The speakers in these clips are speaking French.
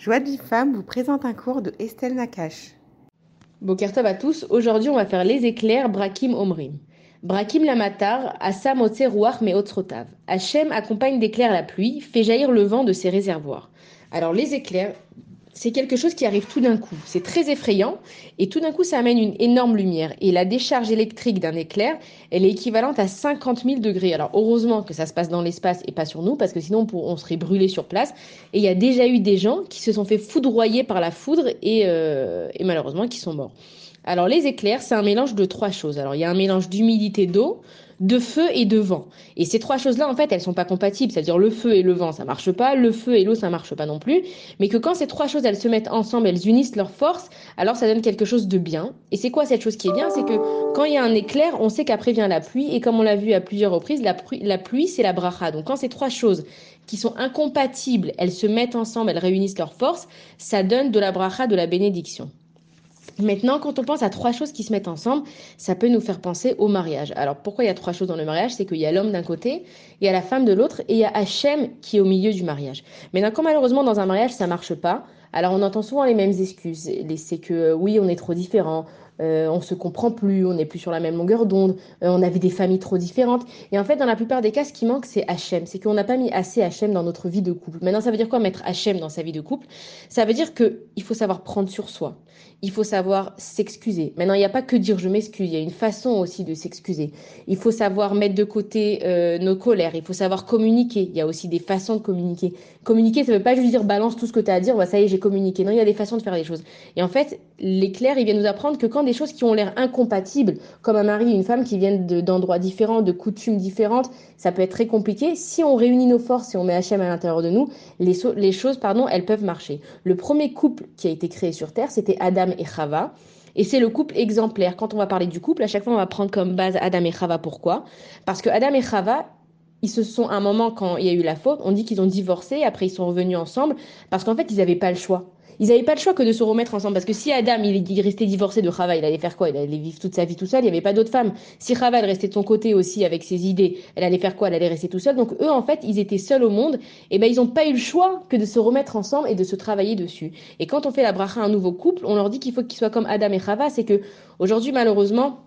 Joie de femme vous présente un cours de Estelle Nakache. Bokertov à tous, aujourd'hui on va faire les éclairs Brakim Omrim. Brakim Lamatar, Assam Otse Ruach Meotsrotav. Hachem accompagne d'éclairs la pluie, fait jaillir le vent de ses réservoirs. Alors les éclairs, c'est quelque chose qui arrive tout d'un coup. C'est très effrayant et tout d'un coup, ça amène une énorme lumière. Et la décharge électrique d'un éclair, elle est équivalente à 50 000 degrés. Alors heureusement que ça se passe dans l'espace et pas sur nous, parce que sinon on serait brûlé sur place. Et il y a déjà eu des gens qui se sont fait foudroyer par la foudre et, euh, et malheureusement qui sont morts. Alors les éclairs, c'est un mélange de trois choses. Alors il y a un mélange d'humidité d'eau, de feu et de vent. Et ces trois choses-là, en fait, elles sont pas compatibles. C'est-à-dire le feu et le vent, ça marche pas, le feu et l'eau, ça marche pas non plus. Mais que quand ces trois choses, elles se mettent ensemble, elles unissent leurs forces, alors ça donne quelque chose de bien. Et c'est quoi cette chose qui est bien? C'est que quand il y a un éclair, on sait qu'après vient la pluie. Et comme on l'a vu à plusieurs reprises, la, pluie, la pluie, c'est la bracha. Donc quand ces trois choses qui sont incompatibles, elles se mettent ensemble, elles réunissent leurs forces, ça donne de la bracha, de la bénédiction. Maintenant, quand on pense à trois choses qui se mettent ensemble, ça peut nous faire penser au mariage. Alors, pourquoi il y a trois choses dans le mariage? C'est qu'il y a l'homme d'un côté, il y a la femme de l'autre, et il y a Hachem qui est au milieu du mariage. Maintenant, quand malheureusement dans un mariage ça marche pas, alors on entend souvent les mêmes excuses. C'est que oui, on est trop différents, euh, on se comprend plus, on n'est plus sur la même longueur d'onde, euh, on avait des familles trop différentes. Et en fait, dans la plupart des cas, ce qui manque, c'est HM. C'est qu'on n'a pas mis assez HM dans notre vie de couple. Maintenant, ça veut dire quoi mettre HM dans sa vie de couple? Ça veut dire qu'il faut savoir prendre sur soi. Il faut savoir s'excuser. Maintenant, il n'y a pas que dire je m'excuse, il y a une façon aussi de s'excuser. Il faut savoir mettre de côté euh, nos colères, il faut savoir communiquer. Il y a aussi des façons de communiquer. Communiquer, ça ne veut pas juste dire balance tout ce que tu as à dire, bah, ça y est, j'ai communiqué. Non, il y a des façons de faire les choses. Et en fait, l'éclair, il vient nous apprendre que quand des choses qui ont l'air incompatibles, comme un mari et une femme qui viennent d'endroits différents, de coutumes différentes, ça peut être très compliqué. Si on réunit nos forces et on met Hachem à l'intérieur de nous, les, les choses, pardon, elles peuvent marcher. Le premier couple qui a été créé sur Terre, c'était Adam et Chava. Et c'est le couple exemplaire. Quand on va parler du couple, à chaque fois, on va prendre comme base Adam et Chava. Pourquoi? Parce que Adam et Chava, ils se sont, à un moment, quand il y a eu la faute, on dit qu'ils ont divorcé, après ils sont revenus ensemble, parce qu'en fait, ils n'avaient pas le choix ils n'avaient pas le choix que de se remettre ensemble. Parce que si Adam, il, restait divorcé de Chava, il allait faire quoi? Il allait vivre toute sa vie tout seul, il n'y avait pas d'autre femme. Si Chava, elle restait de son côté aussi avec ses idées, elle allait faire quoi? Elle allait rester tout seul. Donc eux, en fait, ils étaient seuls au monde. Et ben, ils n'ont pas eu le choix que de se remettre ensemble et de se travailler dessus. Et quand on fait la bracha à un nouveau couple, on leur dit qu'il faut qu'ils soient comme Adam et Chava. C'est que aujourd'hui, malheureusement,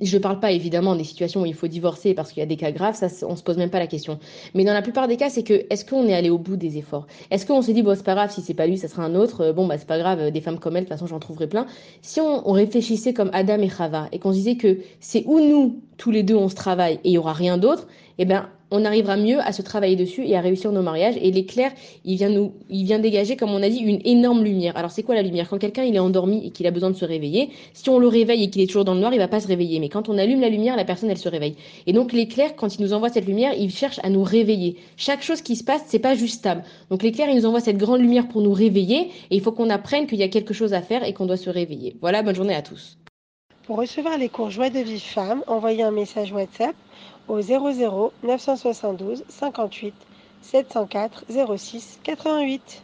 je ne parle pas évidemment des situations où il faut divorcer parce qu'il y a des cas graves, ça on se pose même pas la question. Mais dans la plupart des cas, c'est que est-ce qu'on est allé au bout des efforts? Est-ce qu'on se dit bon c'est pas grave si c'est pas lui, ça sera un autre. Euh, bon bah c'est pas grave, euh, des femmes comme elle, de toute façon j'en trouverai plein. Si on, réfléchissait comme Adam et Chava et qu'on se disait que c'est où nous tous les deux on se travaille et il y aura rien d'autre, eh ben on arrivera mieux à se travailler dessus et à réussir nos mariages. Et l'éclair, il vient nous, dégager, comme on a dit, une énorme lumière. Alors c'est quoi la lumière? Quand quelqu'un est endormi et qu'il a besoin de se réveiller, si on le réveille et qu'il est toujours dans le noir, il va pas se réveiller. Mais quand on allume la lumière, la personne elle se réveille. Et donc l'éclair, quand il nous envoie cette lumière, il cherche à nous réveiller. Chaque chose qui se passe, c'est pas juste stable. Donc l'éclair, il nous envoie cette grande lumière pour nous réveiller. Et il faut qu'on apprenne qu'il y a quelque chose à faire et qu'on doit se réveiller. Voilà, bonne journée à tous. Pour recevoir les cours Joie de vie femme, envoyez un message WhatsApp au 00 972 58 704 06 88.